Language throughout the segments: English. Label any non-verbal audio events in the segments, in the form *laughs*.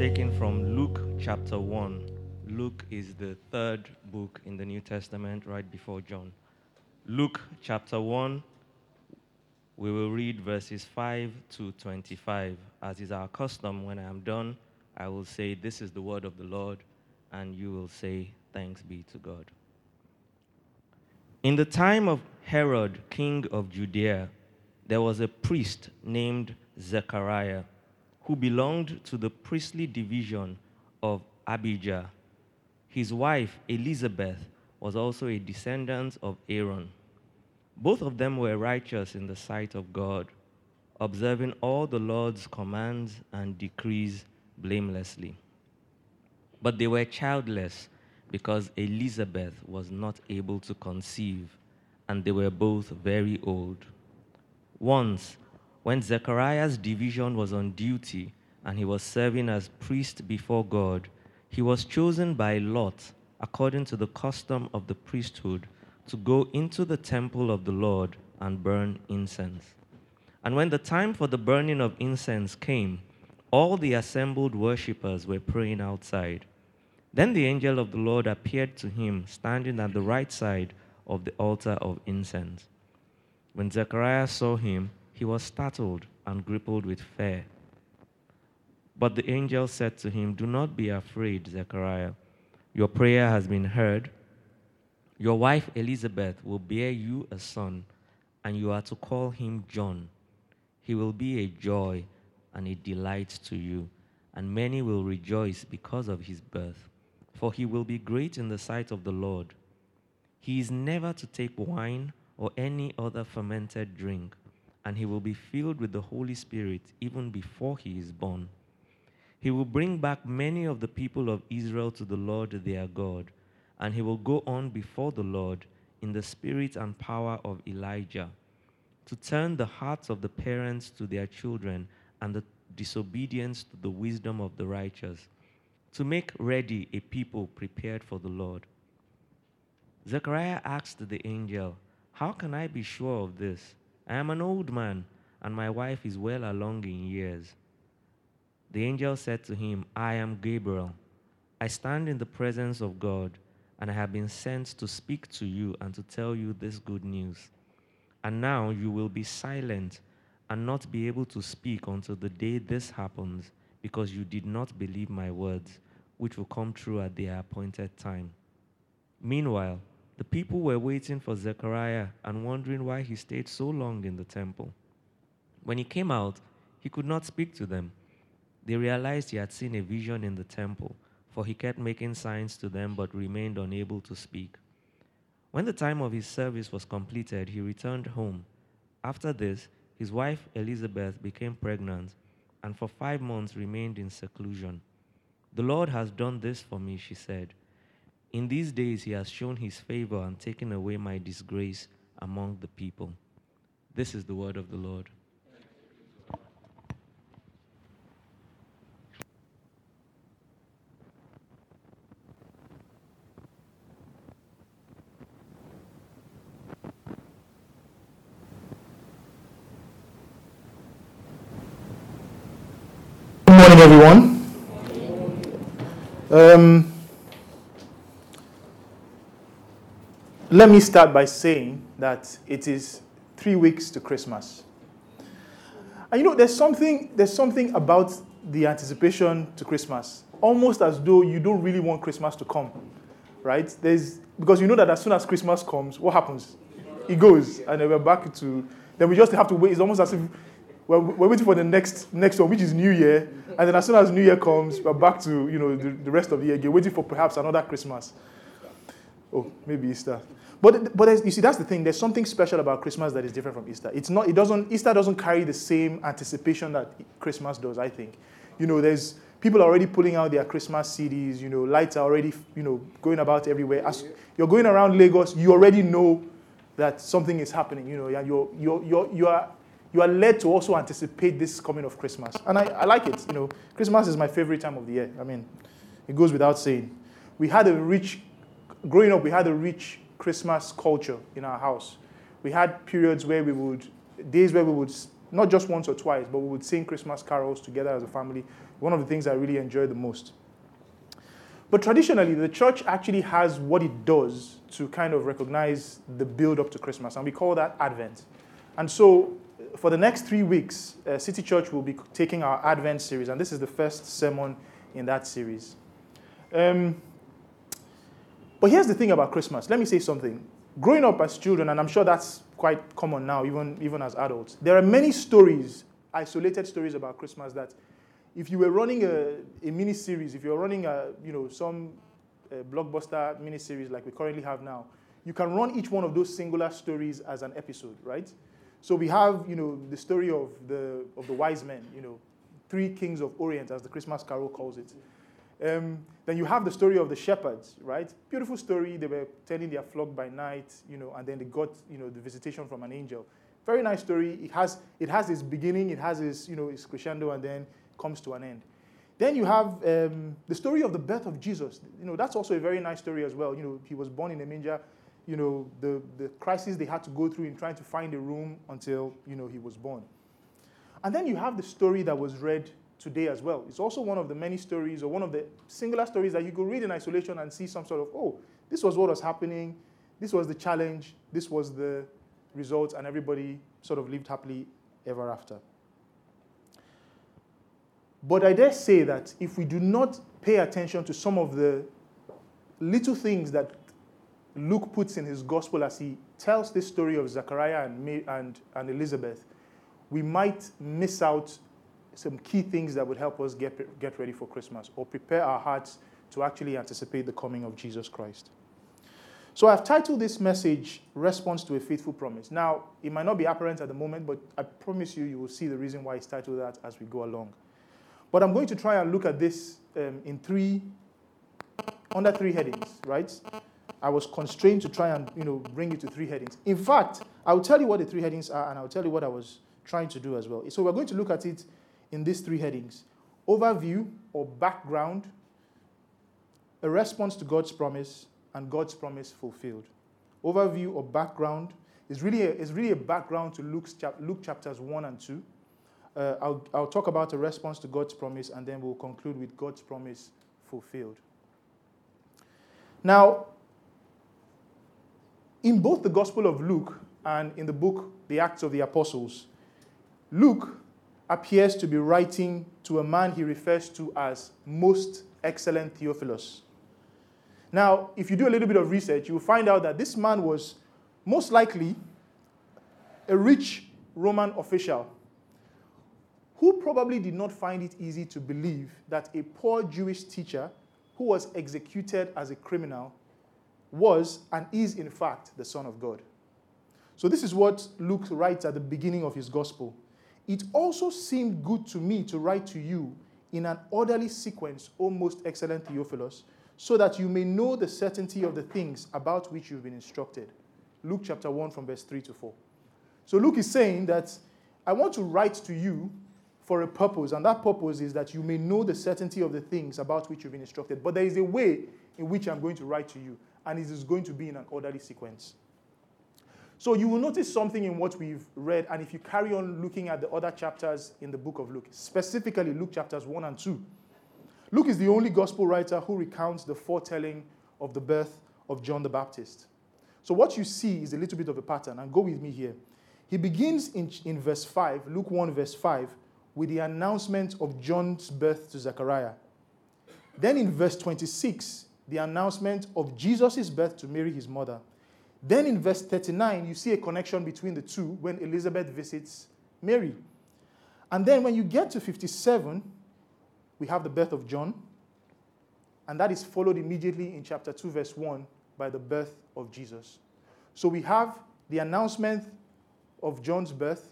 taken from Luke chapter 1. Luke is the third book in the New Testament, right before John. Luke chapter 1, we will read verses 5 to 25. As is our custom, when I am done, I will say, This is the word of the Lord, and you will say, Thanks be to God. In the time of Herod, king of Judea, there was a priest named Zechariah who belonged to the priestly division of Abijah. His wife, Elizabeth, was also a descendant of Aaron. Both of them were righteous in the sight of God, observing all the Lord's commands and decrees blamelessly. But they were childless because Elizabeth was not able to conceive, and they were both very old. Once, when Zechariah's division was on duty and he was serving as priest before God, he was chosen by Lot, according to the custom of the priesthood, to go into the temple of the Lord and burn incense. And when the time for the burning of incense came, all the assembled worshippers were praying outside. Then the angel of the Lord appeared to him, standing at the right side of the altar of incense. When Zechariah saw him, he was startled and grappled with fear. But the angel said to him, Do not be afraid, Zechariah. Your prayer has been heard. Your wife Elizabeth will bear you a son, and you are to call him John. He will be a joy and a delight to you, and many will rejoice because of his birth for he will be great in the sight of the Lord. He is never to take wine or any other fermented drink, and he will be filled with the Holy Spirit even before he is born. He will bring back many of the people of Israel to the Lord their God, and he will go on before the Lord in the spirit and power of Elijah, to turn the hearts of the parents to their children and the disobedience to the wisdom of the righteous to make ready a people prepared for the Lord. Zechariah asked the angel, How can I be sure of this? I am an old man, and my wife is well along in years. The angel said to him, I am Gabriel. I stand in the presence of God, and I have been sent to speak to you and to tell you this good news. And now you will be silent and not be able to speak until the day this happens because you did not believe my words, which will come true at their appointed time. Meanwhile, the people were waiting for Zechariah and wondering why he stayed so long in the temple. When he came out, he could not speak to them. They realized he had seen a vision in the temple, for he kept making signs to them but remained unable to speak. When the time of his service was completed, he returned home. After this, his wife Elizabeth became pregnant and for five months remained in seclusion. The Lord has done this for me, she said. In these days he has shown his favor and taken away my disgrace among the people. This is the word of the Lord. Good morning, everyone. Um, let me start by saying that it is three weeks to Christmas. And you know, there's something, there's something about the anticipation to Christmas, almost as though you don't really want Christmas to come, right? There's, because you know that as soon as Christmas comes, what happens? It goes, and then we're back to, then we just have to wait. It's almost as if we're, we're waiting for the next next one, which is New Year, and then as soon as New Year comes, we're back to you know the, the rest of the year. You're waiting for perhaps another Christmas. Oh, maybe Easter. But but you see, that's the thing. There's something special about Christmas that is different from Easter. It's not. It doesn't. Easter doesn't carry the same anticipation that Christmas does. I think. You know, there's People are already pulling out their Christmas CDs, you know, lights are already, you know, going about everywhere. As you're going around Lagos, you already know that something is happening. You know, you're, you're, you're, you, are, you are led to also anticipate this coming of Christmas. And I, I like it. You know, Christmas is my favorite time of the year. I mean, it goes without saying. We had a rich, growing up, we had a rich Christmas culture in our house. We had periods where we would, days where we would, not just once or twice, but we would sing Christmas carols together as a family. One of the things I really enjoy the most. But traditionally, the church actually has what it does to kind of recognize the build up to Christmas, and we call that Advent. And so, for the next three weeks, uh, City Church will be taking our Advent series, and this is the first sermon in that series. Um, but here's the thing about Christmas. Let me say something. Growing up as children, and I'm sure that's quite common now, even, even as adults, there are many stories, isolated stories about Christmas that if you were running a, a mini series, if you're running a, you know, some uh, blockbuster mini series like we currently have now, you can run each one of those singular stories as an episode, right? So we have, you know, the story of the, of the wise men, you know, three kings of Orient, as the Christmas Carol calls it. Um, then you have the story of the shepherds, right? Beautiful story. They were tending their flock by night, you know, and then they got, you know, the visitation from an angel. Very nice story. It has, it has its beginning, it has its, you know, its crescendo, and then comes to an end. Then you have um, the story of the birth of Jesus. You know, that's also a very nice story as well. You know, he was born in a manger. You know, the, the crisis they had to go through in trying to find a room until, you know, he was born. And then you have the story that was read today as well. It's also one of the many stories or one of the singular stories that you could read in isolation and see some sort of, oh, this was what was happening, this was the challenge, this was the result, and everybody sort of lived happily ever after. But I dare say that if we do not pay attention to some of the little things that Luke puts in his gospel as he tells this story of Zechariah and, and, and Elizabeth, we might miss out some key things that would help us get, get ready for Christmas or prepare our hearts to actually anticipate the coming of Jesus Christ. So I've titled this message Response to a Faithful Promise. Now, it might not be apparent at the moment, but I promise you, you will see the reason why it's titled that as we go along. But I'm going to try and look at this um, in three, under three headings, right? I was constrained to try and you know bring you to three headings. In fact, I'll tell you what the three headings are, and I'll tell you what I was trying to do as well. So we're going to look at it in these three headings: overview or background, a response to God's promise, and God's promise fulfilled. Overview or background is really a, is really a background to Luke's chap- Luke chapters one and two uh, I'll, I'll talk about a response to God's promise and then we'll conclude with God's promise fulfilled. Now, in both the Gospel of Luke and in the book, The Acts of the Apostles, Luke appears to be writing to a man he refers to as most excellent Theophilus. Now, if you do a little bit of research, you'll find out that this man was most likely a rich Roman official who probably did not find it easy to believe that a poor Jewish teacher who was executed as a criminal was and is, in fact, the Son of God. So, this is what Luke writes at the beginning of his gospel. It also seemed good to me to write to you in an orderly sequence, O most excellent Theophilus, so that you may know the certainty of the things about which you've been instructed. Luke chapter 1, from verse 3 to 4. So, Luke is saying that I want to write to you for a purpose, and that purpose is that you may know the certainty of the things about which you've been instructed. But there is a way in which I'm going to write to you, and it is going to be in an orderly sequence. So you will notice something in what we've read, and if you carry on looking at the other chapters in the book of Luke, specifically Luke chapters 1 and 2, Luke is the only gospel writer who recounts the foretelling of the birth of John the Baptist. So what you see is a little bit of a pattern, and go with me here. He begins in, in verse 5, Luke 1, verse 5, with the announcement of John's birth to Zechariah. Then in verse 26, the announcement of Jesus' birth to Mary, his mother. Then in verse 39, you see a connection between the two when Elizabeth visits Mary. And then when you get to 57, we have the birth of John. And that is followed immediately in chapter 2, verse 1, by the birth of Jesus. So we have the announcement of John's birth,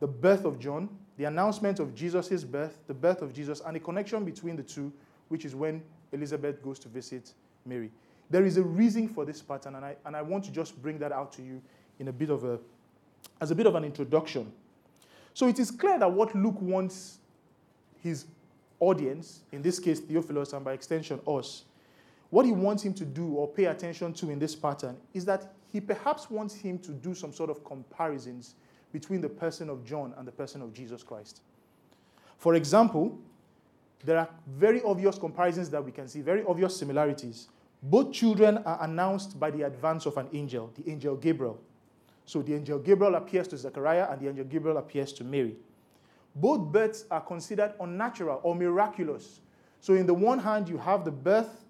the birth of John, the announcement of Jesus' birth, the birth of Jesus, and a connection between the two, which is when Elizabeth goes to visit Mary. There is a reason for this pattern, and I, and I want to just bring that out to you in a bit of a, as a bit of an introduction. So it is clear that what Luke wants his audience, in this case Theophilus and by extension us, what he wants him to do or pay attention to in this pattern is that he perhaps wants him to do some sort of comparisons between the person of John and the person of Jesus Christ. For example, there are very obvious comparisons that we can see, very obvious similarities. Both children are announced by the advance of an angel, the angel Gabriel. So the angel Gabriel appears to Zechariah and the angel Gabriel appears to Mary. Both births are considered unnatural or miraculous. So, in the one hand, you have the birth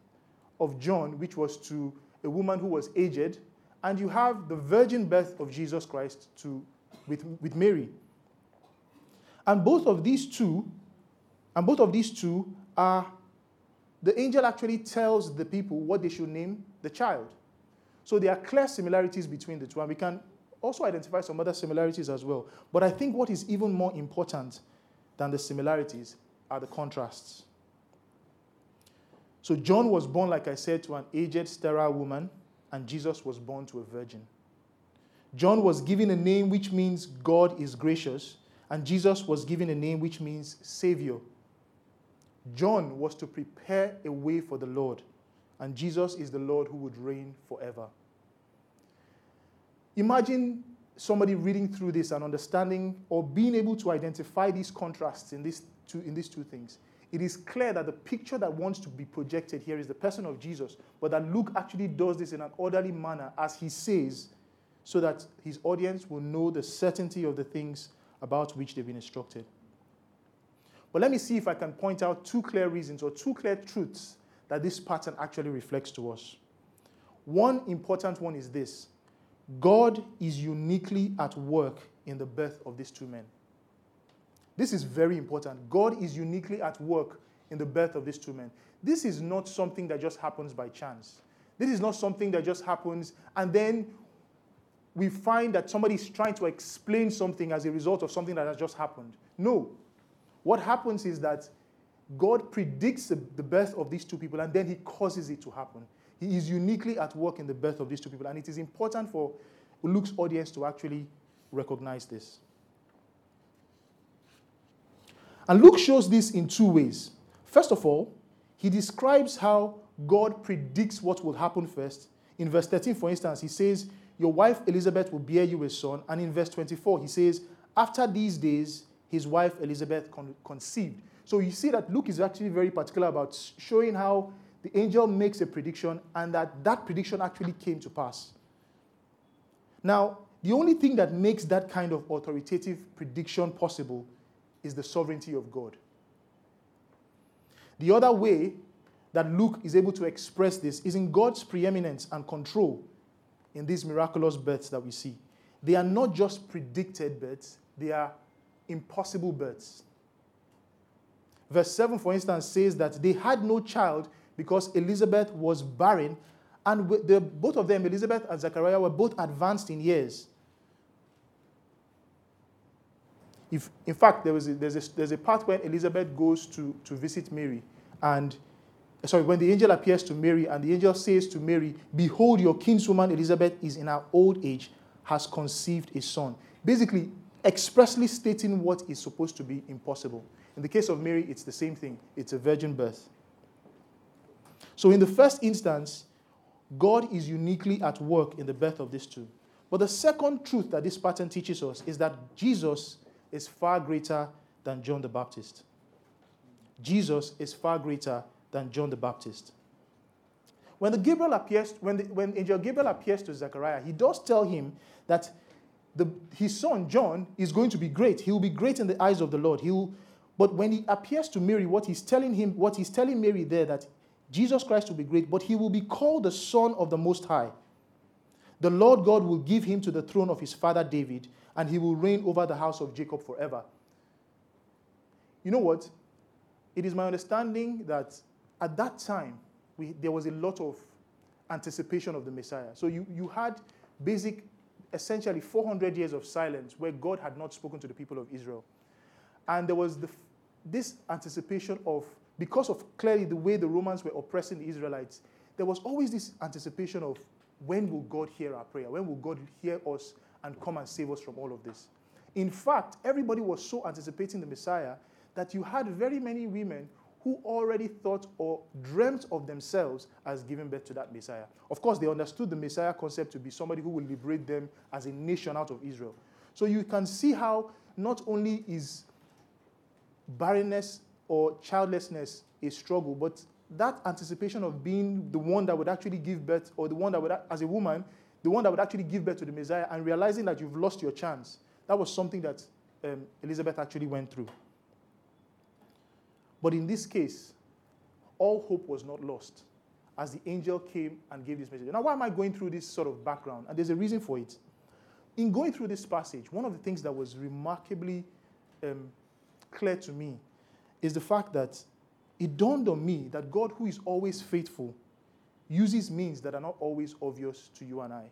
of John, which was to a woman who was aged, and you have the virgin birth of Jesus Christ to, with, with Mary. And both of these two, and both of these two are, the angel actually tells the people what they should name the child. So there are clear similarities between the two, and we can also identify some other similarities as well. But I think what is even more important than the similarities are the contrasts. So John was born, like I said, to an aged, sterile woman, and Jesus was born to a virgin. John was given a name which means God is gracious, and Jesus was given a name which means Savior. John was to prepare a way for the Lord, and Jesus is the Lord who would reign forever. Imagine somebody reading through this and understanding or being able to identify these contrasts in, this two, in these two things it is clear that the picture that wants to be projected here is the person of Jesus, but that Luke actually does this in an orderly manner, as he says, so that his audience will know the certainty of the things about which they've been instructed. But let me see if I can point out two clear reasons or two clear truths that this pattern actually reflects to us. One important one is this God is uniquely at work in the birth of these two men. This is very important. God is uniquely at work in the birth of these two men. This is not something that just happens by chance. This is not something that just happens and then we find that somebody is trying to explain something as a result of something that has just happened. No. What happens is that God predicts the birth of these two people and then he causes it to happen. He is uniquely at work in the birth of these two people, and it is important for Luke's audience to actually recognize this. And Luke shows this in two ways. First of all, he describes how God predicts what will happen first. In verse 13, for instance, he says, Your wife Elizabeth will bear you a son. And in verse 24, he says, After these days, his wife Elizabeth con- conceived. So you see that Luke is actually very particular about showing how the angel makes a prediction and that that prediction actually came to pass. Now, the only thing that makes that kind of authoritative prediction possible is the sovereignty of God. The other way that Luke is able to express this is in God's preeminence and control in these miraculous births that we see. They are not just predicted births, they are impossible births. Verse 7, for instance, says that they had no child because Elizabeth was barren, and the, both of them, Elizabeth and Zechariah, were both advanced in years. If, in fact, there was a, there's, a, there's a part when Elizabeth goes to, to visit Mary, and sorry, when the angel appears to Mary, and the angel says to Mary, Behold, your kinswoman Elizabeth is in her old age, has conceived a son. Basically, expressly stating what is supposed to be impossible. In the case of Mary, it's the same thing it's a virgin birth. So, in the first instance, God is uniquely at work in the birth of these two. But the second truth that this pattern teaches us is that Jesus is far greater than John the Baptist. Jesus is far greater than John the Baptist. When the Gabriel appears, when, the, when angel Gabriel appears to Zechariah, he does tell him that the, his son John is going to be great. He will be great in the eyes of the Lord. He will, but when he appears to Mary, what he's telling him, what he's telling Mary there, that Jesus Christ will be great, but he will be called the Son of the Most High. The Lord God will give him to the throne of his father David, and he will reign over the house of Jacob forever. You know what? It is my understanding that at that time, we, there was a lot of anticipation of the Messiah. So you, you had basic essentially 400 years of silence where God had not spoken to the people of Israel. And there was the, this anticipation of, because of clearly the way the Romans were oppressing the Israelites, there was always this anticipation of when will God hear our prayer? When will God hear us and come and save us from all of this? In fact, everybody was so anticipating the Messiah that you had very many women who already thought or dreamt of themselves as giving birth to that Messiah. Of course, they understood the Messiah concept to be somebody who will liberate them as a nation out of Israel. So you can see how not only is barrenness or childlessness a struggle, but that anticipation of being the one that would actually give birth, or the one that would, as a woman, the one that would actually give birth to the Messiah, and realizing that you've lost your chance, that was something that um, Elizabeth actually went through. But in this case, all hope was not lost as the angel came and gave this message. Now, why am I going through this sort of background? And there's a reason for it. In going through this passage, one of the things that was remarkably um, clear to me is the fact that it dawned on me that God, who is always faithful, uses means that are not always obvious to you and I.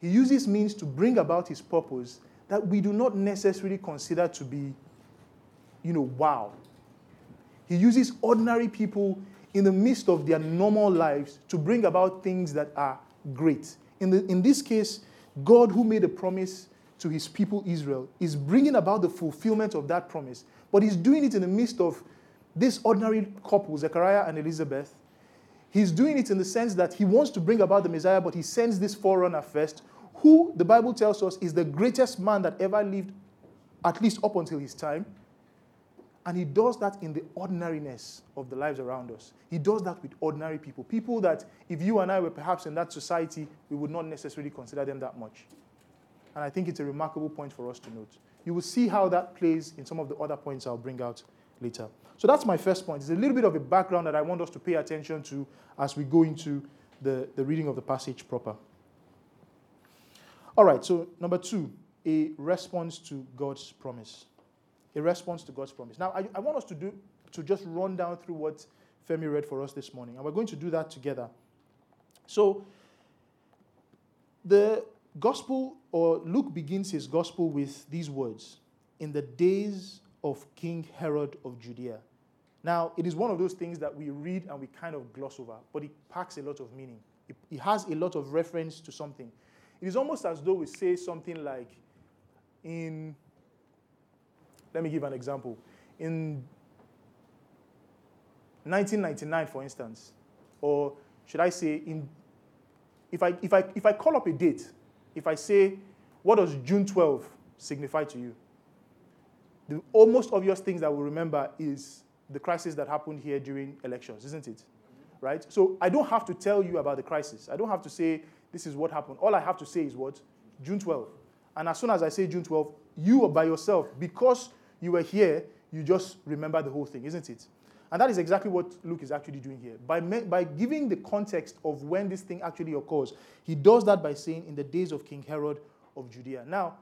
He uses means to bring about his purpose that we do not necessarily consider to be, you know, wow. He uses ordinary people in the midst of their normal lives to bring about things that are great. In, the, in this case, God, who made a promise to his people Israel, is bringing about the fulfillment of that promise. But he's doing it in the midst of this ordinary couple, Zechariah and Elizabeth. He's doing it in the sense that he wants to bring about the Messiah, but he sends this forerunner first, who the Bible tells us is the greatest man that ever lived, at least up until his time. And he does that in the ordinariness of the lives around us. He does that with ordinary people. People that, if you and I were perhaps in that society, we would not necessarily consider them that much. And I think it's a remarkable point for us to note. You will see how that plays in some of the other points I'll bring out later. So that's my first point. It's a little bit of a background that I want us to pay attention to as we go into the, the reading of the passage proper. All right, so number two, a response to God's promise. A response to God's promise. Now, I, I want us to do to just run down through what Femi read for us this morning, and we're going to do that together. So, the gospel, or Luke begins his gospel with these words In the days of King Herod of Judea. Now, it is one of those things that we read and we kind of gloss over, but it packs a lot of meaning. It, it has a lot of reference to something. It is almost as though we say something like, in, let me give an example. In 1999, for instance, or should I say, in, if, I, if, I, if I call up a date, if I say, what does June 12 signify to you? The almost obvious things that we remember is the crisis that happened here during elections, isn't it? Right? So I don't have to tell you about the crisis. I don't have to say this is what happened. All I have to say is what? June 12. And as soon as I say June 12, you are by yourself, because you were here, you just remember the whole thing, isn't it? And that is exactly what Luke is actually doing here. By, by giving the context of when this thing actually occurs, he does that by saying, in the days of King Herod of Judea. Now,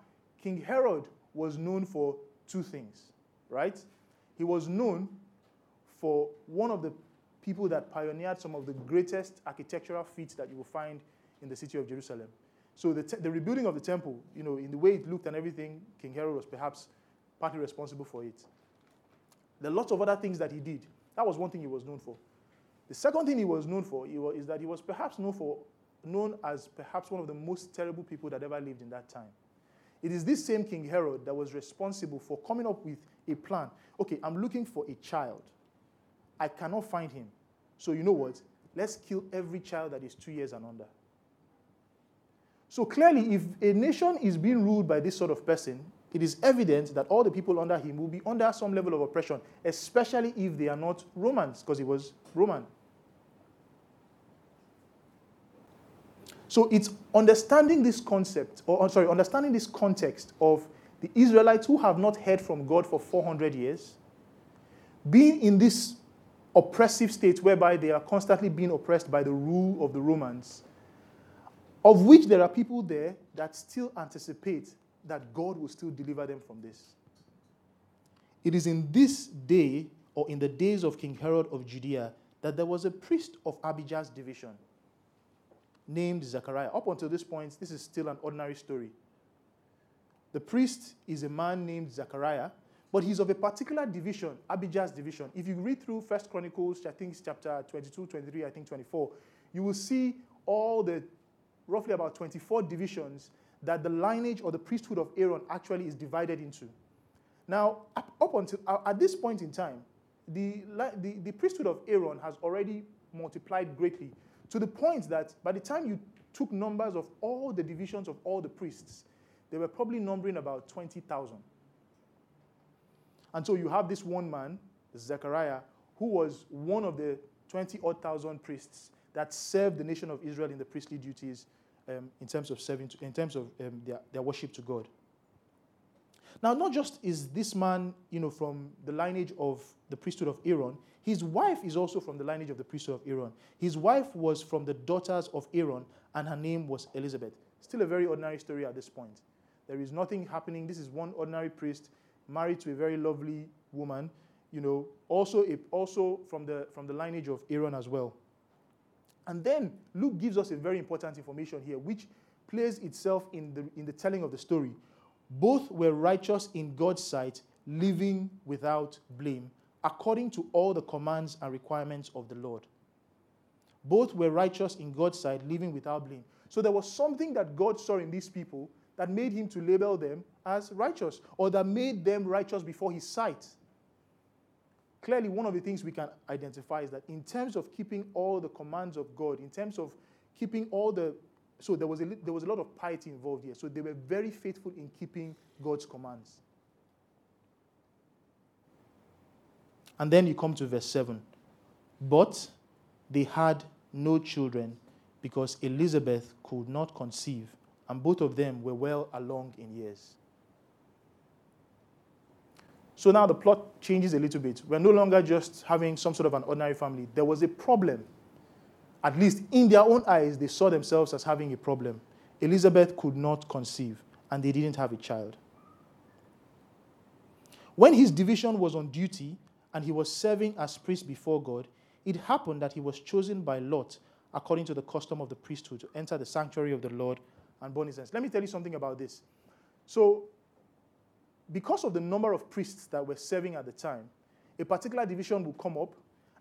King Herod was known for two things, right? He was known for one of the people that pioneered some of the greatest architectural feats that you will find in the city of Jerusalem. So the, te- the rebuilding of the temple, you know, in the way it looked and everything, King Herod was perhaps partly responsible for it. There are lots of other things that he did. That was one thing he was known for. The second thing he was known for was, is that he was perhaps known for known as perhaps one of the most terrible people that ever lived in that time. It is this same King Herod that was responsible for coming up with a plan. Okay, I'm looking for a child. I cannot find him. So you know what? Let's kill every child that is two years and under. So clearly, if a nation is being ruled by this sort of person, it is evident that all the people under him will be under some level of oppression, especially if they are not Romans, because he was Roman. So it's understanding this concept, or sorry, understanding this context of the Israelites who have not heard from God for 400 years, being in this oppressive state whereby they are constantly being oppressed by the rule of the Romans, of which there are people there that still anticipate that God will still deliver them from this. It is in this day, or in the days of King Herod of Judea, that there was a priest of Abijah's division. named Zechariah. Up until this point, this is still an ordinary story. The priest is a man named Zechariah, but he's of a particular division, Abijah's division. If you read through First Chronicles, I think chapter 22, 23, I think 24, you will see all the roughly about 24 divisions that the lineage or the priesthood of Aaron actually is divided into. Now, up until uh, at this point in time, the, the, the priesthood of Aaron has already multiplied greatly to the point that by the time you took numbers of all the divisions of all the priests, they were probably numbering about 20,000. And so you have this one man, Zechariah, who was one of the 20 odd thousand priests that served the nation of Israel in the priestly duties um, in terms of serving, to, in terms of um, their, their worship to God. Now, not just is this man, you know, from the lineage of the priesthood of Aaron, his wife is also from the lineage of the priesthood of Aaron. His wife was from the daughters of Aaron, and her name was Elizabeth. Still a very ordinary story at this point. There is nothing happening. This is one ordinary priest married to a very lovely woman, you know, also, a, also from, the, from the lineage of Aaron as well. And then Luke gives us a very important information here, which plays itself in the, in the telling of the story. Both were righteous in God's sight, living without blame, according to all the commands and requirements of the Lord. Both were righteous in God's sight, living without blame. So there was something that God saw in these people that made him to label them as righteous, or that made them righteous before his sight. Clearly, one of the things we can identify is that in terms of keeping all the commands of God, in terms of keeping all the so there was, a, there was a lot of piety involved here. So they were very faithful in keeping God's commands. And then you come to verse 7. But they had no children because Elizabeth could not conceive, and both of them were well along in years. So now the plot changes a little bit. We're no longer just having some sort of an ordinary family. There was a problem at least in their own eyes, they saw themselves as having a problem. Elizabeth could not conceive, and they didn't have a child. When his division was on duty and he was serving as priest before God, it happened that he was chosen by Lot, according to the custom of the priesthood, to enter the sanctuary of the Lord and burn incense. Let me tell you something about this. So, because of the number of priests that were serving at the time, a particular division would come up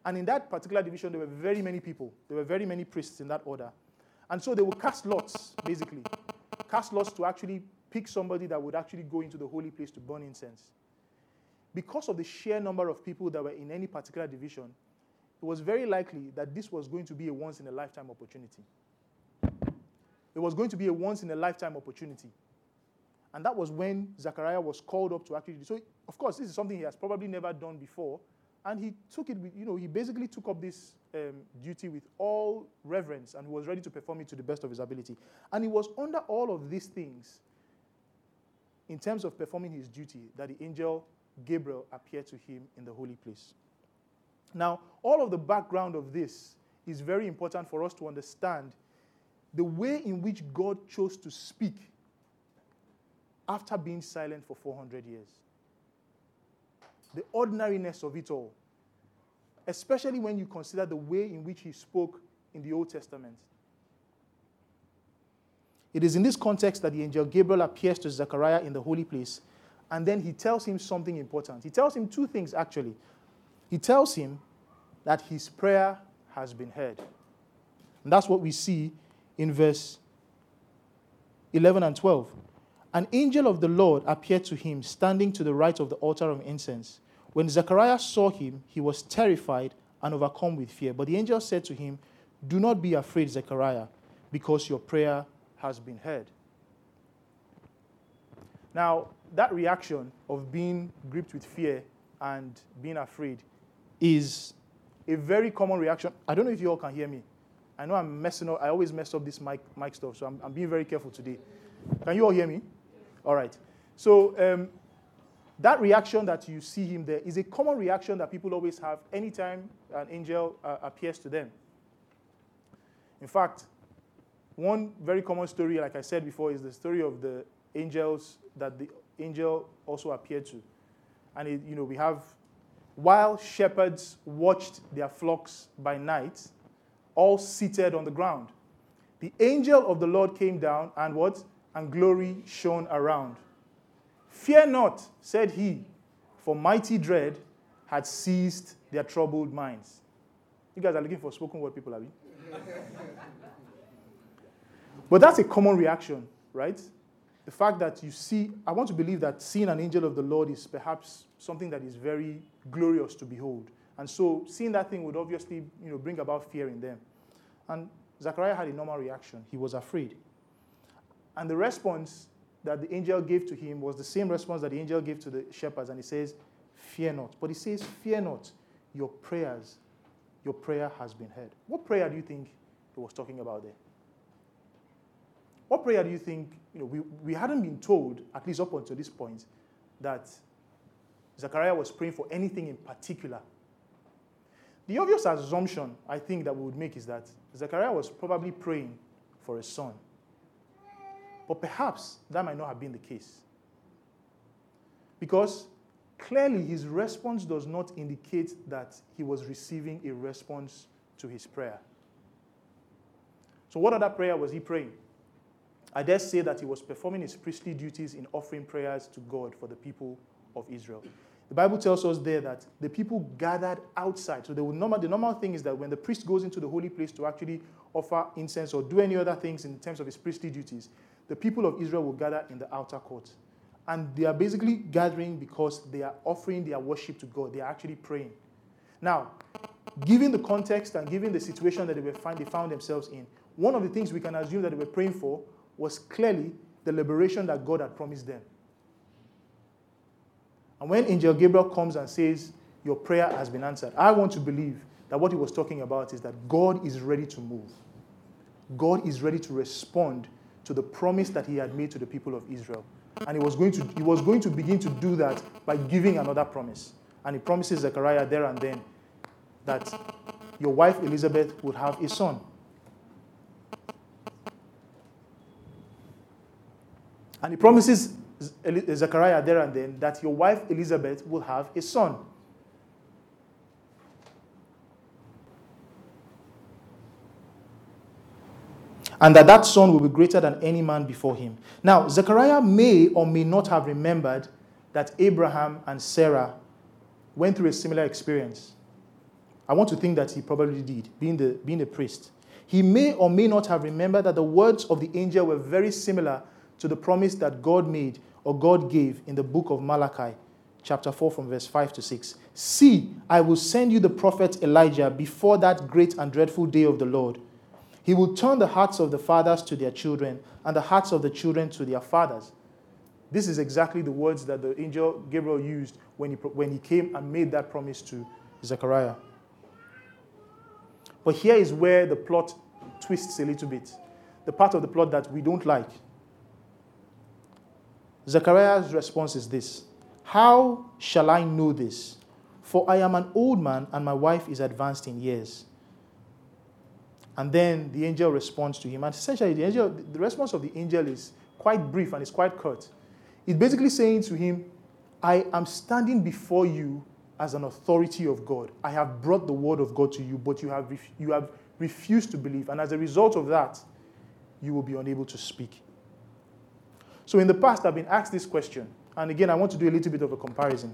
and in that particular division, there were very many people. There were very many priests in that order. And so they would cast lots, basically. Cast lots to actually pick somebody that would actually go into the holy place to burn incense. Because of the sheer number of people that were in any particular division, it was very likely that this was going to be a once in a lifetime opportunity. It was going to be a once in a lifetime opportunity. And that was when Zechariah was called up to actually. So, of course, this is something he has probably never done before. And he took it with, you know, he basically took up this um, duty with all reverence and was ready to perform it to the best of his ability. And it was under all of these things in terms of performing his duty that the angel Gabriel appeared to him in the holy place. Now, all of the background of this is very important for us to understand the way in which God chose to speak after being silent for 400 years the ordinariness of it all, especially when you consider the way in which he spoke in the Old Testament. It is in this context that the angel Gabriel appears to Zechariah in the holy place, and then he tells him something important. He tells him two things, actually. He tells him that his prayer has been heard. And that's what we see in verse 11 and 12. An angel of the Lord appeared to him, standing to the right of the altar of incense. When Zechariah saw him, he was terrified and overcome with fear. But the angel said to him, Do not be afraid, Zechariah, because your prayer has been heard. Now, that reaction of being gripped with fear and being afraid is a very common reaction. I don't know if you all can hear me. I know I'm messing up. I always mess up this mic, mic stuff, so I'm, I'm being very careful today. Can you all hear me? All right. So, um, that reaction that you see him there is a common reaction that people always have anytime an angel uh, appears to them. In fact, one very common story, like I said before, is the story of the angels that the angel also appeared to. And it, you know, we have while shepherds watched their flocks by night, all seated on the ground. The angel of the Lord came down, and what? And glory shone around. Fear not, said he, for mighty dread had seized their troubled minds. You guys are looking for spoken word people, are you? *laughs* but that's a common reaction, right? The fact that you see, I want to believe that seeing an angel of the Lord is perhaps something that is very glorious to behold. And so seeing that thing would obviously you know, bring about fear in them. And Zechariah had a normal reaction. He was afraid. And the response that the angel gave to him was the same response that the angel gave to the shepherds. And he says, Fear not. But he says, Fear not. Your prayers, your prayer has been heard. What prayer do you think he was talking about there? What prayer do you think, you know, we, we hadn't been told, at least up until this point, that Zechariah was praying for anything in particular. The obvious assumption I think that we would make is that Zechariah was probably praying for a son. But perhaps that might not have been the case. Because clearly his response does not indicate that he was receiving a response to his prayer. So, what other prayer was he praying? I dare say that he was performing his priestly duties in offering prayers to God for the people of Israel. The Bible tells us there that the people gathered outside. So the normal, the normal thing is that when the priest goes into the holy place to actually offer incense or do any other things in terms of his priestly duties, the people of Israel will gather in the outer court. And they are basically gathering because they are offering their worship to God. They are actually praying. Now, given the context and given the situation that they, were find, they found themselves in, one of the things we can assume that they were praying for was clearly the liberation that God had promised them. And when Angel Gabriel comes and says, Your prayer has been answered, I want to believe that what he was talking about is that God is ready to move. God is ready to respond to the promise that he had made to the people of Israel. And he was going to, he was going to begin to do that by giving another promise. And he promises Zechariah there and then that your wife Elizabeth would have a son. And he promises Zechariah there and then that your wife Elizabeth will have a son. And that that son will be greater than any man before him. Now, Zechariah may or may not have remembered that Abraham and Sarah went through a similar experience. I want to think that he probably did, being the, being a priest. He may or may not have remembered that the words of the angel were very similar to the promise that God made or God gave in the book of Malachi, chapter 4, from verse 5 to 6. See, I will send you the prophet Elijah before that great and dreadful day of the Lord. He will turn the hearts of the fathers to their children and the hearts of the children to their fathers. This is exactly the words that the angel Gabriel used when he, when he came and made that promise to Zechariah. But here is where the plot twists a little bit. The part of the plot that we don't like. Zechariah's response is this How shall I know this? For I am an old man and my wife is advanced in years. And then the angel responds to him. And essentially, the, angel, the response of the angel is quite brief and it's quite curt. It's basically saying to him, I am standing before you as an authority of God. I have brought the word of God to you, but you have, ref- you have refused to believe. And as a result of that, you will be unable to speak. So in the past, I've been asked this question. And again, I want to do a little bit of a comparison.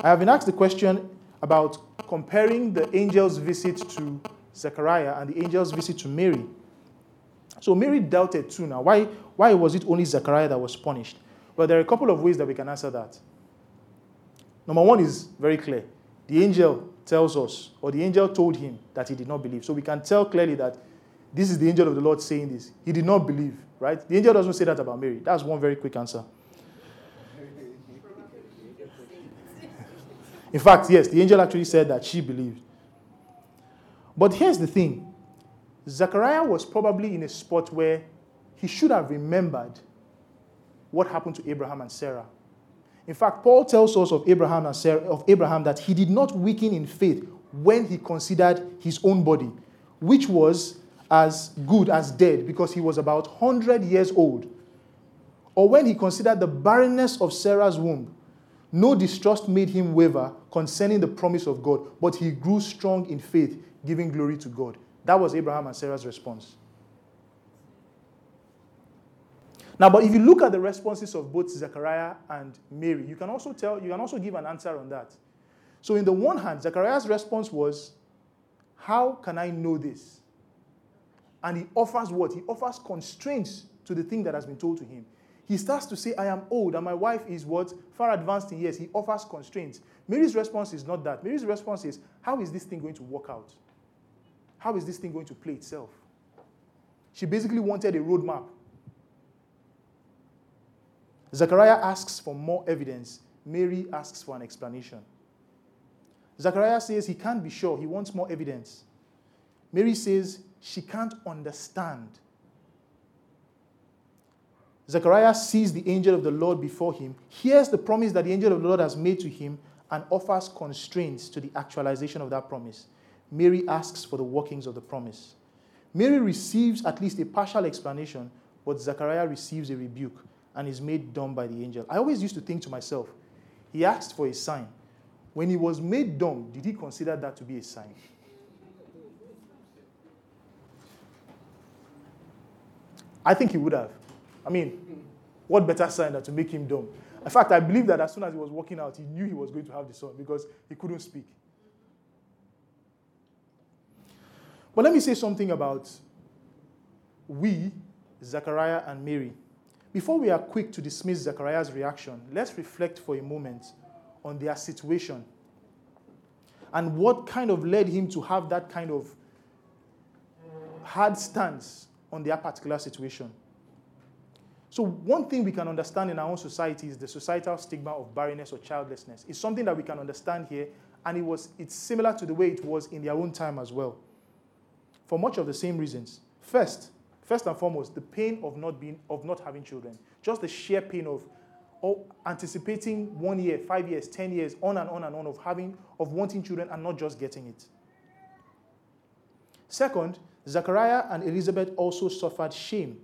I have been asked the question about comparing the angel's visit to Zechariah and the angel's visit to Mary. So Mary doubted too now. Why, why was it only Zechariah that was punished? Well, there are a couple of ways that we can answer that. Number one is very clear. The angel tells us, or the angel told him that he did not believe. So we can tell clearly that this is the angel of the Lord saying this. He did not believe right? The angel doesn't say that about Mary. That's one very quick answer. In fact, yes, the angel actually said that she believed. But here's the thing Zechariah was probably in a spot where he should have remembered what happened to Abraham and Sarah. In fact, Paul tells us of Abraham and Sarah, of Abraham that he did not weaken in faith when he considered his own body, which was as good as dead because he was about 100 years old. Or when he considered the barrenness of Sarah's womb, no distrust made him waver concerning the promise of God, but he grew strong in faith, giving glory to God. That was Abraham and Sarah's response. Now, but if you look at the responses of both Zechariah and Mary, you can also tell, you can also give an answer on that. So, in the one hand, Zechariah's response was, How can I know this? And he offers what? He offers constraints to the thing that has been told to him. He starts to say, I am old, and my wife is what? Far advanced in years. He offers constraints. Mary's response is not that. Mary's response is, How is this thing going to work out? How is this thing going to play itself? She basically wanted a roadmap. Zechariah asks for more evidence. Mary asks for an explanation. Zechariah says he can't be sure. He wants more evidence. Mary says she can't understand. Zechariah sees the angel of the Lord before him, hears the promise that the angel of the Lord has made to him, and offers constraints to the actualization of that promise. Mary asks for the workings of the promise. Mary receives at least a partial explanation, but Zechariah receives a rebuke and is made dumb by the angel. I always used to think to myself, he asked for a sign. When he was made dumb, did he consider that to be a sign? I think he would have. I mean, what better sign than to make him dumb? In fact, I believe that as soon as he was walking out, he knew he was going to have the son because he couldn't speak. But let me say something about we, Zechariah and Mary. Before we are quick to dismiss Zechariah's reaction, let's reflect for a moment on their situation and what kind of led him to have that kind of hard stance on their particular situation. So, one thing we can understand in our own society is the societal stigma of barrenness or childlessness. It's something that we can understand here, and it was, it's similar to the way it was in their own time as well. For much of the same reasons. First, first and foremost, the pain of not, being, of not having children. Just the sheer pain of oh, anticipating one year, five years, ten years, on and on and on of having, of wanting children and not just getting it. Second, Zechariah and Elizabeth also suffered shame.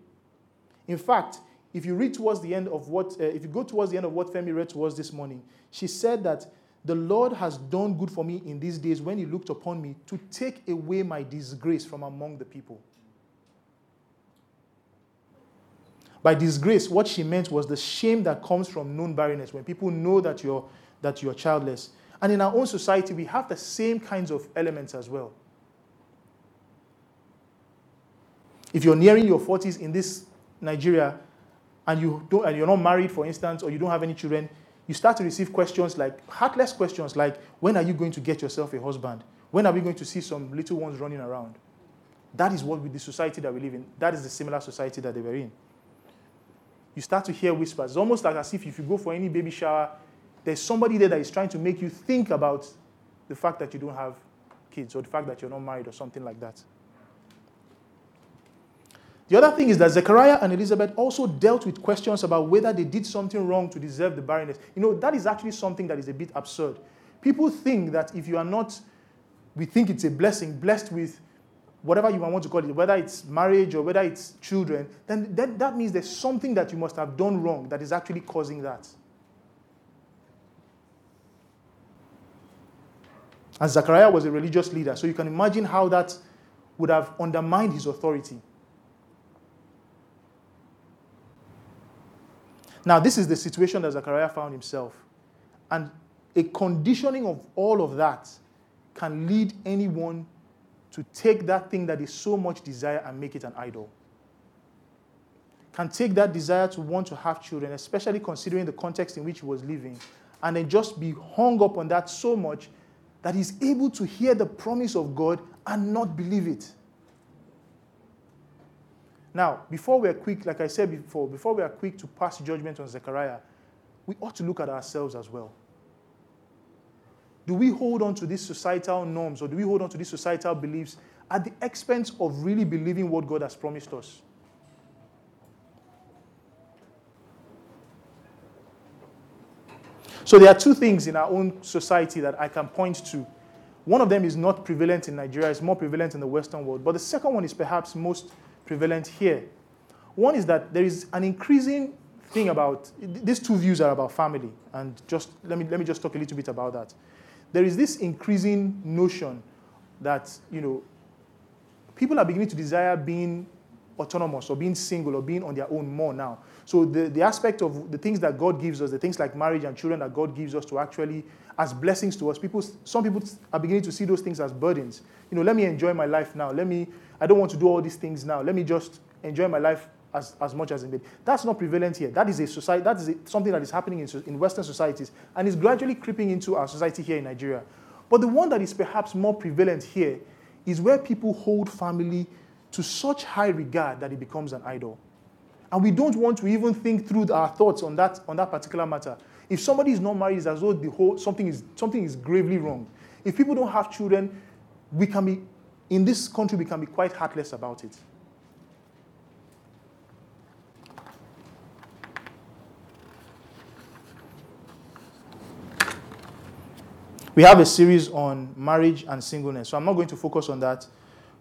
In fact, if you read towards the end of what, uh, if you go towards the end of what Femi read to us this morning, she said that the Lord has done good for me in these days when He looked upon me to take away my disgrace from among the people. By disgrace, what she meant was the shame that comes from known barrenness when people know that you're, that you're childless. And in our own society, we have the same kinds of elements as well. If you're nearing your 40s in this Nigeria, and, you don't, and you're not married, for instance, or you don't have any children, you start to receive questions like, heartless questions like, when are you going to get yourself a husband? When are we going to see some little ones running around? That is what with the society that we live in. That is the similar society that they were in. You start to hear whispers. It's almost like as if if you go for any baby shower, there's somebody there that is trying to make you think about the fact that you don't have kids or the fact that you're not married or something like that. The other thing is that Zechariah and Elizabeth also dealt with questions about whether they did something wrong to deserve the barrenness. You know, that is actually something that is a bit absurd. People think that if you are not, we think it's a blessing, blessed with whatever you want to call it, whether it's marriage or whether it's children, then that, that means there's something that you must have done wrong that is actually causing that. And Zechariah was a religious leader, so you can imagine how that would have undermined his authority. Now, this is the situation that Zechariah found himself. And a conditioning of all of that can lead anyone to take that thing that is so much desire and make it an idol. Can take that desire to want to have children, especially considering the context in which he was living, and then just be hung up on that so much that he's able to hear the promise of God and not believe it. Now, before we are quick, like I said before, before we are quick to pass judgment on Zechariah, we ought to look at ourselves as well. Do we hold on to these societal norms or do we hold on to these societal beliefs at the expense of really believing what God has promised us? So there are two things in our own society that I can point to. One of them is not prevalent in Nigeria, it's more prevalent in the Western world. But the second one is perhaps most prevalent here. One is that there is an increasing thing about these two views are about family, and just let me let me just talk a little bit about that. There is this increasing notion that you know people are beginning to desire being autonomous or being single or being on their own more now. So the, the aspect of the things that God gives us, the things like marriage and children that God gives us to actually as blessings to us, people some people are beginning to see those things as burdens. You know, let me enjoy my life now. Let me I don't want to do all these things now. Let me just enjoy my life as, as much as in That's not prevalent here. That is a society. That is a, something that is happening in, in Western societies and is gradually creeping into our society here in Nigeria. But the one that is perhaps more prevalent here is where people hold family to such high regard that it becomes an idol. And we don't want to even think through our thoughts on that, on that particular matter. If somebody is not married, it's as though the whole, something, is, something is gravely wrong. If people don't have children, we can be, in this country, we can be quite heartless about it. We have a series on marriage and singleness, so I'm not going to focus on that.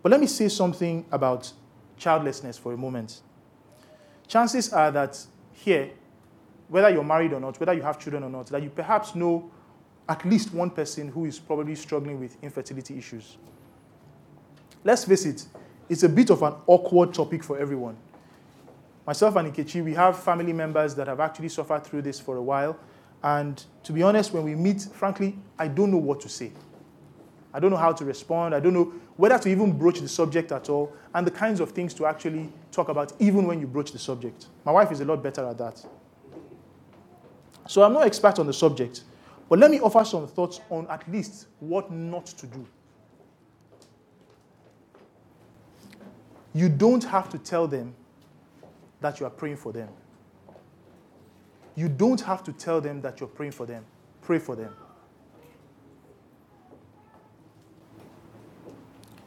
But let me say something about childlessness for a moment. Chances are that here, whether you're married or not, whether you have children or not, that you perhaps know at least one person who is probably struggling with infertility issues. Let's face it, it's a bit of an awkward topic for everyone. Myself and Ikechi, we have family members that have actually suffered through this for a while, and to be honest, when we meet, frankly, I don't know what to say. I don't know how to respond. I don't know whether to even broach the subject at all, and the kinds of things to actually talk about, even when you broach the subject. My wife is a lot better at that. So I'm not expert on the subject, but let me offer some thoughts on at least what not to do. You don't have to tell them that you are praying for them. You don't have to tell them that you're praying for them. Pray for them.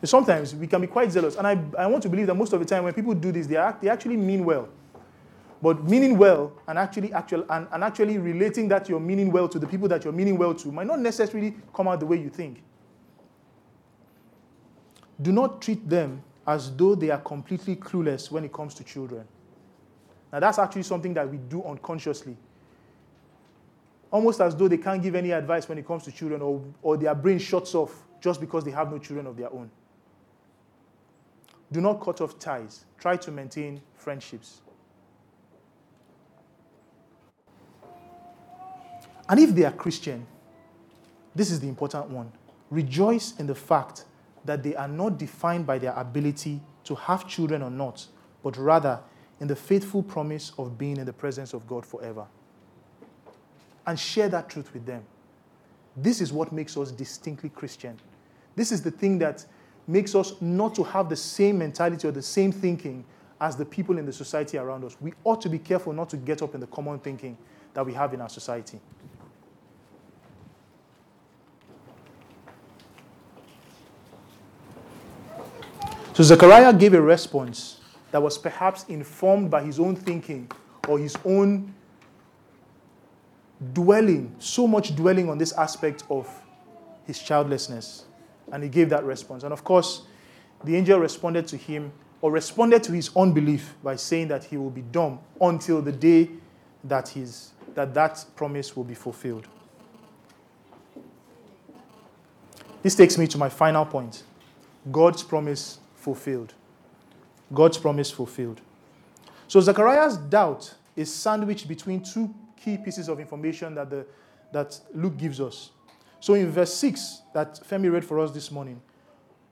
Sometimes we can be quite zealous, and I, I want to believe that most of the time when people do this, they, are, they actually mean well. But meaning well and actually, actual, and, and actually relating that you're meaning well to the people that you're meaning well to might not necessarily come out the way you think. Do not treat them as though they are completely clueless when it comes to children. Now, that's actually something that we do unconsciously. Almost as though they can't give any advice when it comes to children, or, or their brain shuts off just because they have no children of their own. Do not cut off ties. Try to maintain friendships. And if they are Christian, this is the important one. Rejoice in the fact that they are not defined by their ability to have children or not, but rather in the faithful promise of being in the presence of God forever. And share that truth with them. This is what makes us distinctly Christian. This is the thing that makes us not to have the same mentality or the same thinking as the people in the society around us. We ought to be careful not to get up in the common thinking that we have in our society. So Zechariah gave a response that was perhaps informed by his own thinking or his own dwelling, so much dwelling on this aspect of his childlessness. And he gave that response. And of course, the angel responded to him or responded to his unbelief by saying that he will be dumb until the day that, his, that that promise will be fulfilled. This takes me to my final point God's promise fulfilled. God's promise fulfilled. So Zechariah's doubt is sandwiched between two key pieces of information that, the, that Luke gives us. So in verse 6 that Femi read for us this morning,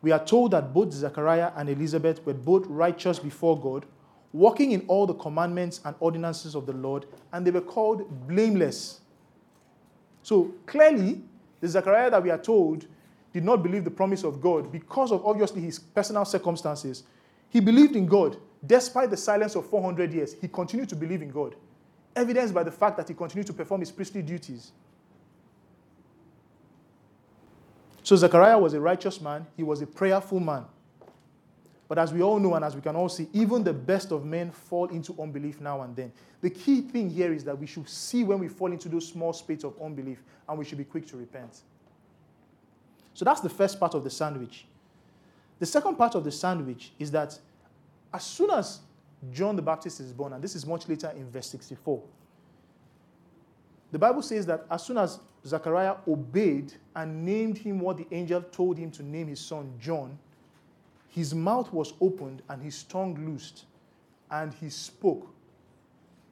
we are told that both Zechariah and Elizabeth were both righteous before God, walking in all the commandments and ordinances of the Lord, and they were called blameless. So clearly, the Zechariah that we are told did not believe the promise of God because of obviously his personal circumstances. He believed in God. Despite the silence of 400 years, he continued to believe in God, evidenced by the fact that he continued to perform his priestly duties. So Zechariah was a righteous man, he was a prayerful man. But as we all know and as we can all see, even the best of men fall into unbelief now and then. The key thing here is that we should see when we fall into those small spates of unbelief and we should be quick to repent. So that's the first part of the sandwich. The second part of the sandwich is that as soon as John the Baptist is born, and this is much later in verse 64, the Bible says that as soon as Zechariah obeyed and named him what the angel told him to name his son, John, his mouth was opened and his tongue loosed, and he spoke.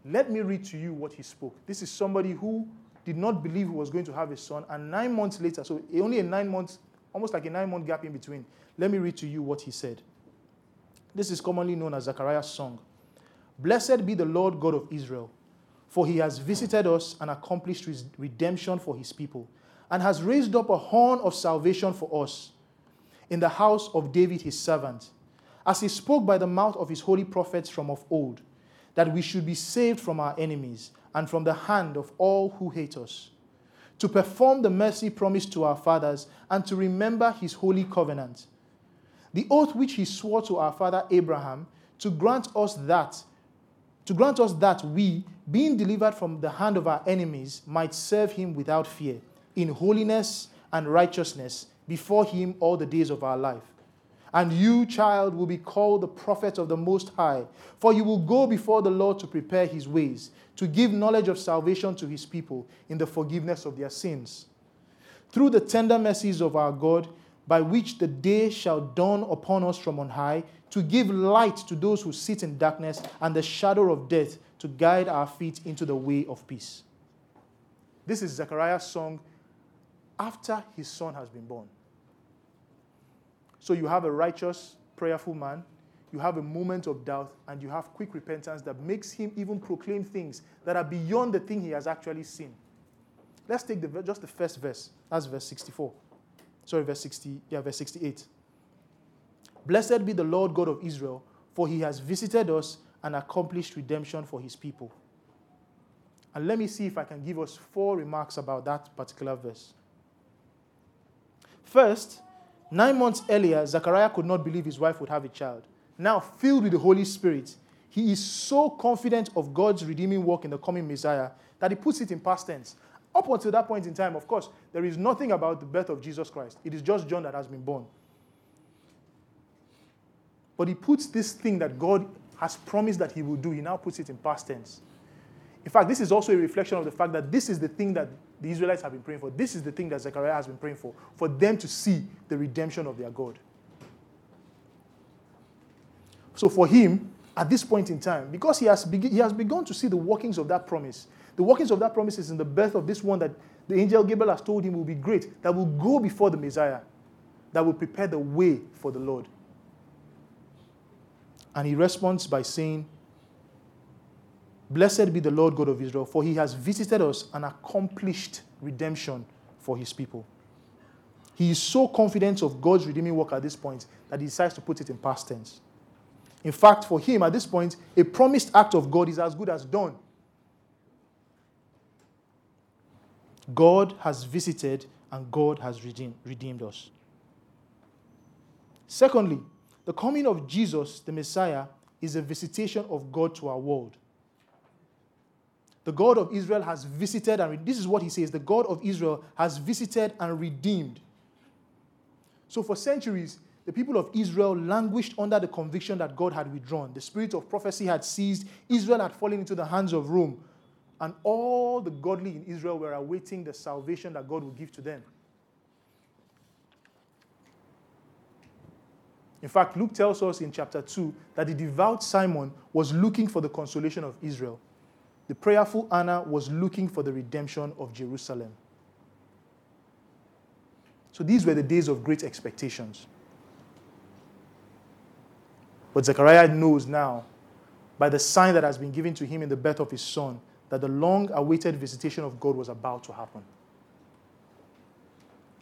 Let me read to you what he spoke. This is somebody who did not believe he was going to have a son, and nine months later, so only a nine months, almost like a nine month gap in between, let me read to you what he said. This is commonly known as Zechariah's song. Blessed be the Lord God of Israel, for he has visited us and accomplished his redemption for his people, and has raised up a horn of salvation for us in the house of David his servant, as he spoke by the mouth of his holy prophets from of old, that we should be saved from our enemies and from the hand of all who hate us, to perform the mercy promised to our fathers and to remember his holy covenant. The oath which he swore to our father Abraham to grant us that to grant us that we being delivered from the hand of our enemies might serve him without fear in holiness and righteousness before him all the days of our life and you child will be called the prophet of the most high for you will go before the lord to prepare his ways to give knowledge of salvation to his people in the forgiveness of their sins through the tender mercies of our god by which the day shall dawn upon us from on high, to give light to those who sit in darkness and the shadow of death, to guide our feet into the way of peace. This is Zechariah's song after his son has been born. So you have a righteous, prayerful man, you have a moment of doubt, and you have quick repentance that makes him even proclaim things that are beyond the thing he has actually seen. Let's take the, just the first verse. That's verse 64 sorry, verse 60, yeah, verse 68. Blessed be the Lord God of Israel, for he has visited us and accomplished redemption for his people. And let me see if I can give us four remarks about that particular verse. First, nine months earlier, Zechariah could not believe his wife would have a child. Now, filled with the Holy Spirit, he is so confident of God's redeeming work in the coming Messiah that he puts it in past tense. Up until that point in time, of course, there is nothing about the birth of Jesus Christ. It is just John that has been born. But he puts this thing that God has promised that he will do, he now puts it in past tense. In fact, this is also a reflection of the fact that this is the thing that the Israelites have been praying for. This is the thing that Zechariah has been praying for, for them to see the redemption of their God. So for him, at this point in time, because he has, be- he has begun to see the workings of that promise, the workings of that promise is in the birth of this one that the angel Gabriel has told him will be great, that will go before the Messiah, that will prepare the way for the Lord. And he responds by saying, Blessed be the Lord God of Israel, for he has visited us and accomplished redemption for his people. He is so confident of God's redeeming work at this point that he decides to put it in past tense. In fact, for him at this point, a promised act of God is as good as done. God has visited and God has redeemed, redeemed us. Secondly, the coming of Jesus, the Messiah, is a visitation of God to our world. The God of Israel has visited, and this is what he says the God of Israel has visited and redeemed. So, for centuries, the people of Israel languished under the conviction that God had withdrawn. The spirit of prophecy had ceased. Israel had fallen into the hands of Rome and all the godly in Israel were awaiting the salvation that God would give to them. In fact, Luke tells us in chapter 2 that the devout Simon was looking for the consolation of Israel. The prayerful Anna was looking for the redemption of Jerusalem. So these were the days of great expectations. But Zechariah knows now, by the sign that has been given to him in the birth of his son, that the long awaited visitation of God was about to happen.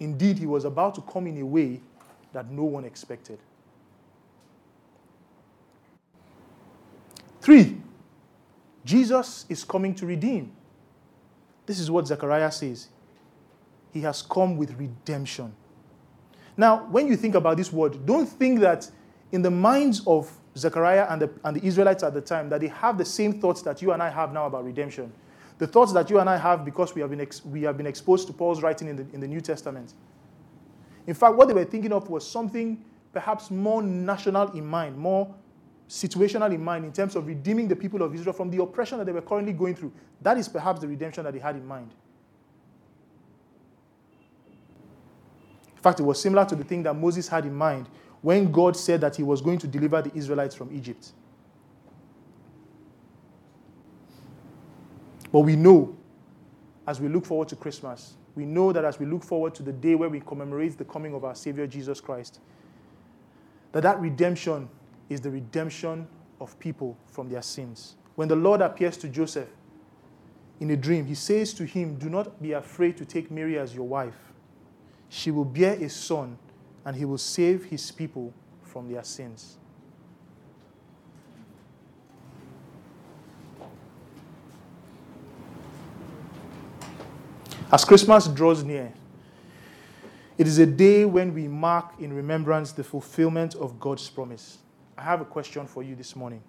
Indeed, he was about to come in a way that no one expected. Three, Jesus is coming to redeem. This is what Zechariah says. He has come with redemption. Now, when you think about this word, don't think that in the minds of Zechariah and the, and the Israelites at the time that they have the same thoughts that you and I have now about redemption. The thoughts that you and I have because we have been, ex, we have been exposed to Paul's writing in the, in the New Testament. In fact, what they were thinking of was something perhaps more national in mind, more situational in mind in terms of redeeming the people of Israel from the oppression that they were currently going through. That is perhaps the redemption that they had in mind. In fact, it was similar to the thing that Moses had in mind when God said that He was going to deliver the Israelites from Egypt. But we know, as we look forward to Christmas, we know that as we look forward to the day where we commemorate the coming of our Savior Jesus Christ, that that redemption is the redemption of people from their sins. When the Lord appears to Joseph in a dream, he says to him, Do not be afraid to take Mary as your wife. She will bear a son, and he will save his people from their sins. As Christmas draws near, it is a day when we mark in remembrance the fulfillment of God's promise. I have a question for you this morning.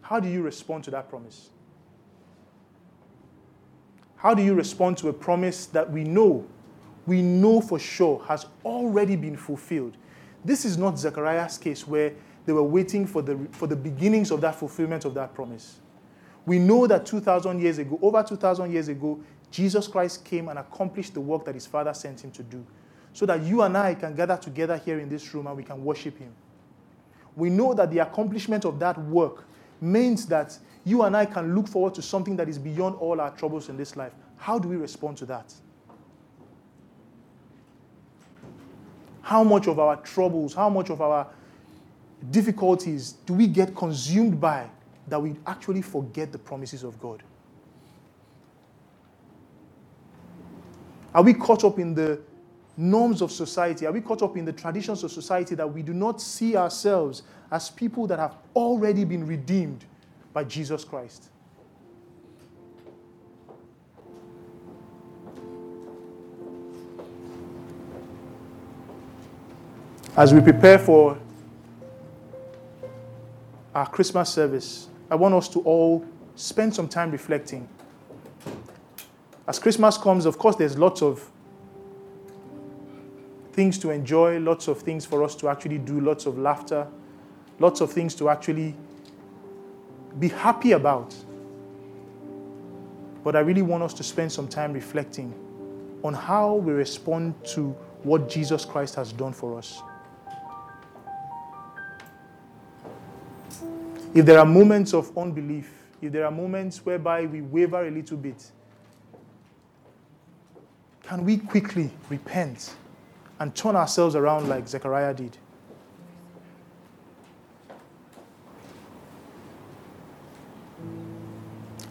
How do you respond to that promise? How do you respond to a promise that we know, we know for sure has already been fulfilled? This is not Zechariah's case where they were waiting for the, for the beginnings of that fulfillment of that promise. We know that 2,000 years ago, over 2,000 years ago, Jesus Christ came and accomplished the work that his Father sent him to do so that you and I can gather together here in this room and we can worship him. We know that the accomplishment of that work means that you and I can look forward to something that is beyond all our troubles in this life. How do we respond to that? How much of our troubles, how much of our difficulties do we get consumed by that we actually forget the promises of God? Are we caught up in the norms of society? Are we caught up in the traditions of society that we do not see ourselves as people that have already been redeemed by Jesus Christ? As we prepare for our Christmas service, I want us to all spend some time reflecting. As Christmas comes, of course, there's lots of things to enjoy, lots of things for us to actually do, lots of laughter, lots of things to actually be happy about. But I really want us to spend some time reflecting on how we respond to what Jesus Christ has done for us. If there are moments of unbelief, if there are moments whereby we waver a little bit, can we quickly repent and turn ourselves around like Zechariah did.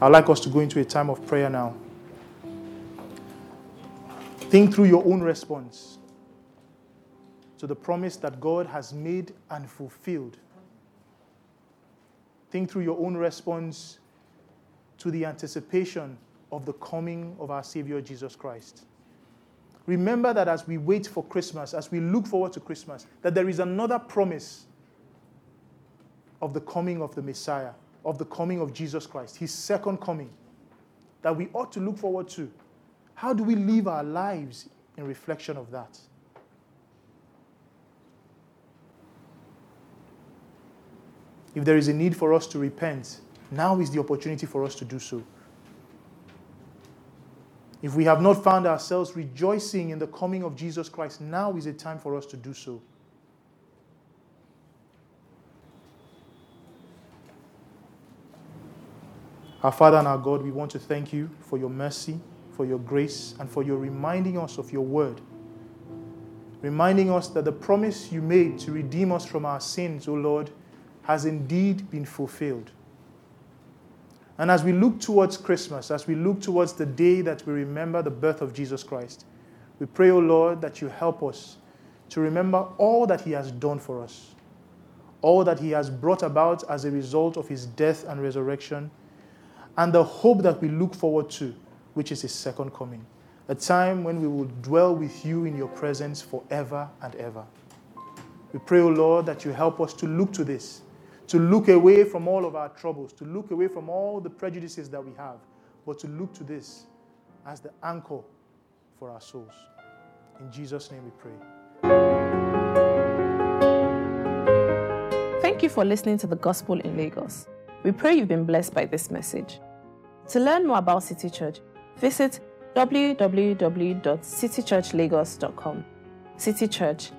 I'd like us to go into a time of prayer now. Think through your own response to the promise that God has made and fulfilled. Think through your own response to the anticipation of the coming of our Savior Jesus Christ remember that as we wait for Christmas, as we look forward to Christmas, that there is another promise of the coming of the Messiah, of the coming of Jesus Christ, his second coming, that we ought to look forward to. How do we live our lives in reflection of that? If there is a need for us to repent, now is the opportunity for us to do so. If we have not found ourselves rejoicing in the coming of Jesus Christ, now is a time for us to do so. Our Father and our God, we want to thank you for your mercy, for your grace, and for your reminding us of your word. Reminding us that the promise you made to redeem us from our sins, O Lord, has indeed been fulfilled. And as we look towards Christmas, as we look towards the day that we remember the birth of Jesus Christ, we pray, O oh Lord, that you help us to remember all that He has done for us, all that He has brought about as a result of His death and resurrection, and the hope that we look forward to, which is His second coming, a time when we will dwell with you in your presence forever and ever. We pray, O oh Lord, that you help us to look to this to look away from all of our troubles, to look away from all the prejudices that we have, but to look to this as the anchor for our souls. In Jesus' name we pray. Thank you for listening to the Gospel in Lagos. We pray you've been blessed by this message. To learn more about City Church, visit www.citychurchlagos.com. City Church.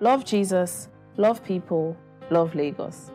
Love Jesus, Love people, love Lagos.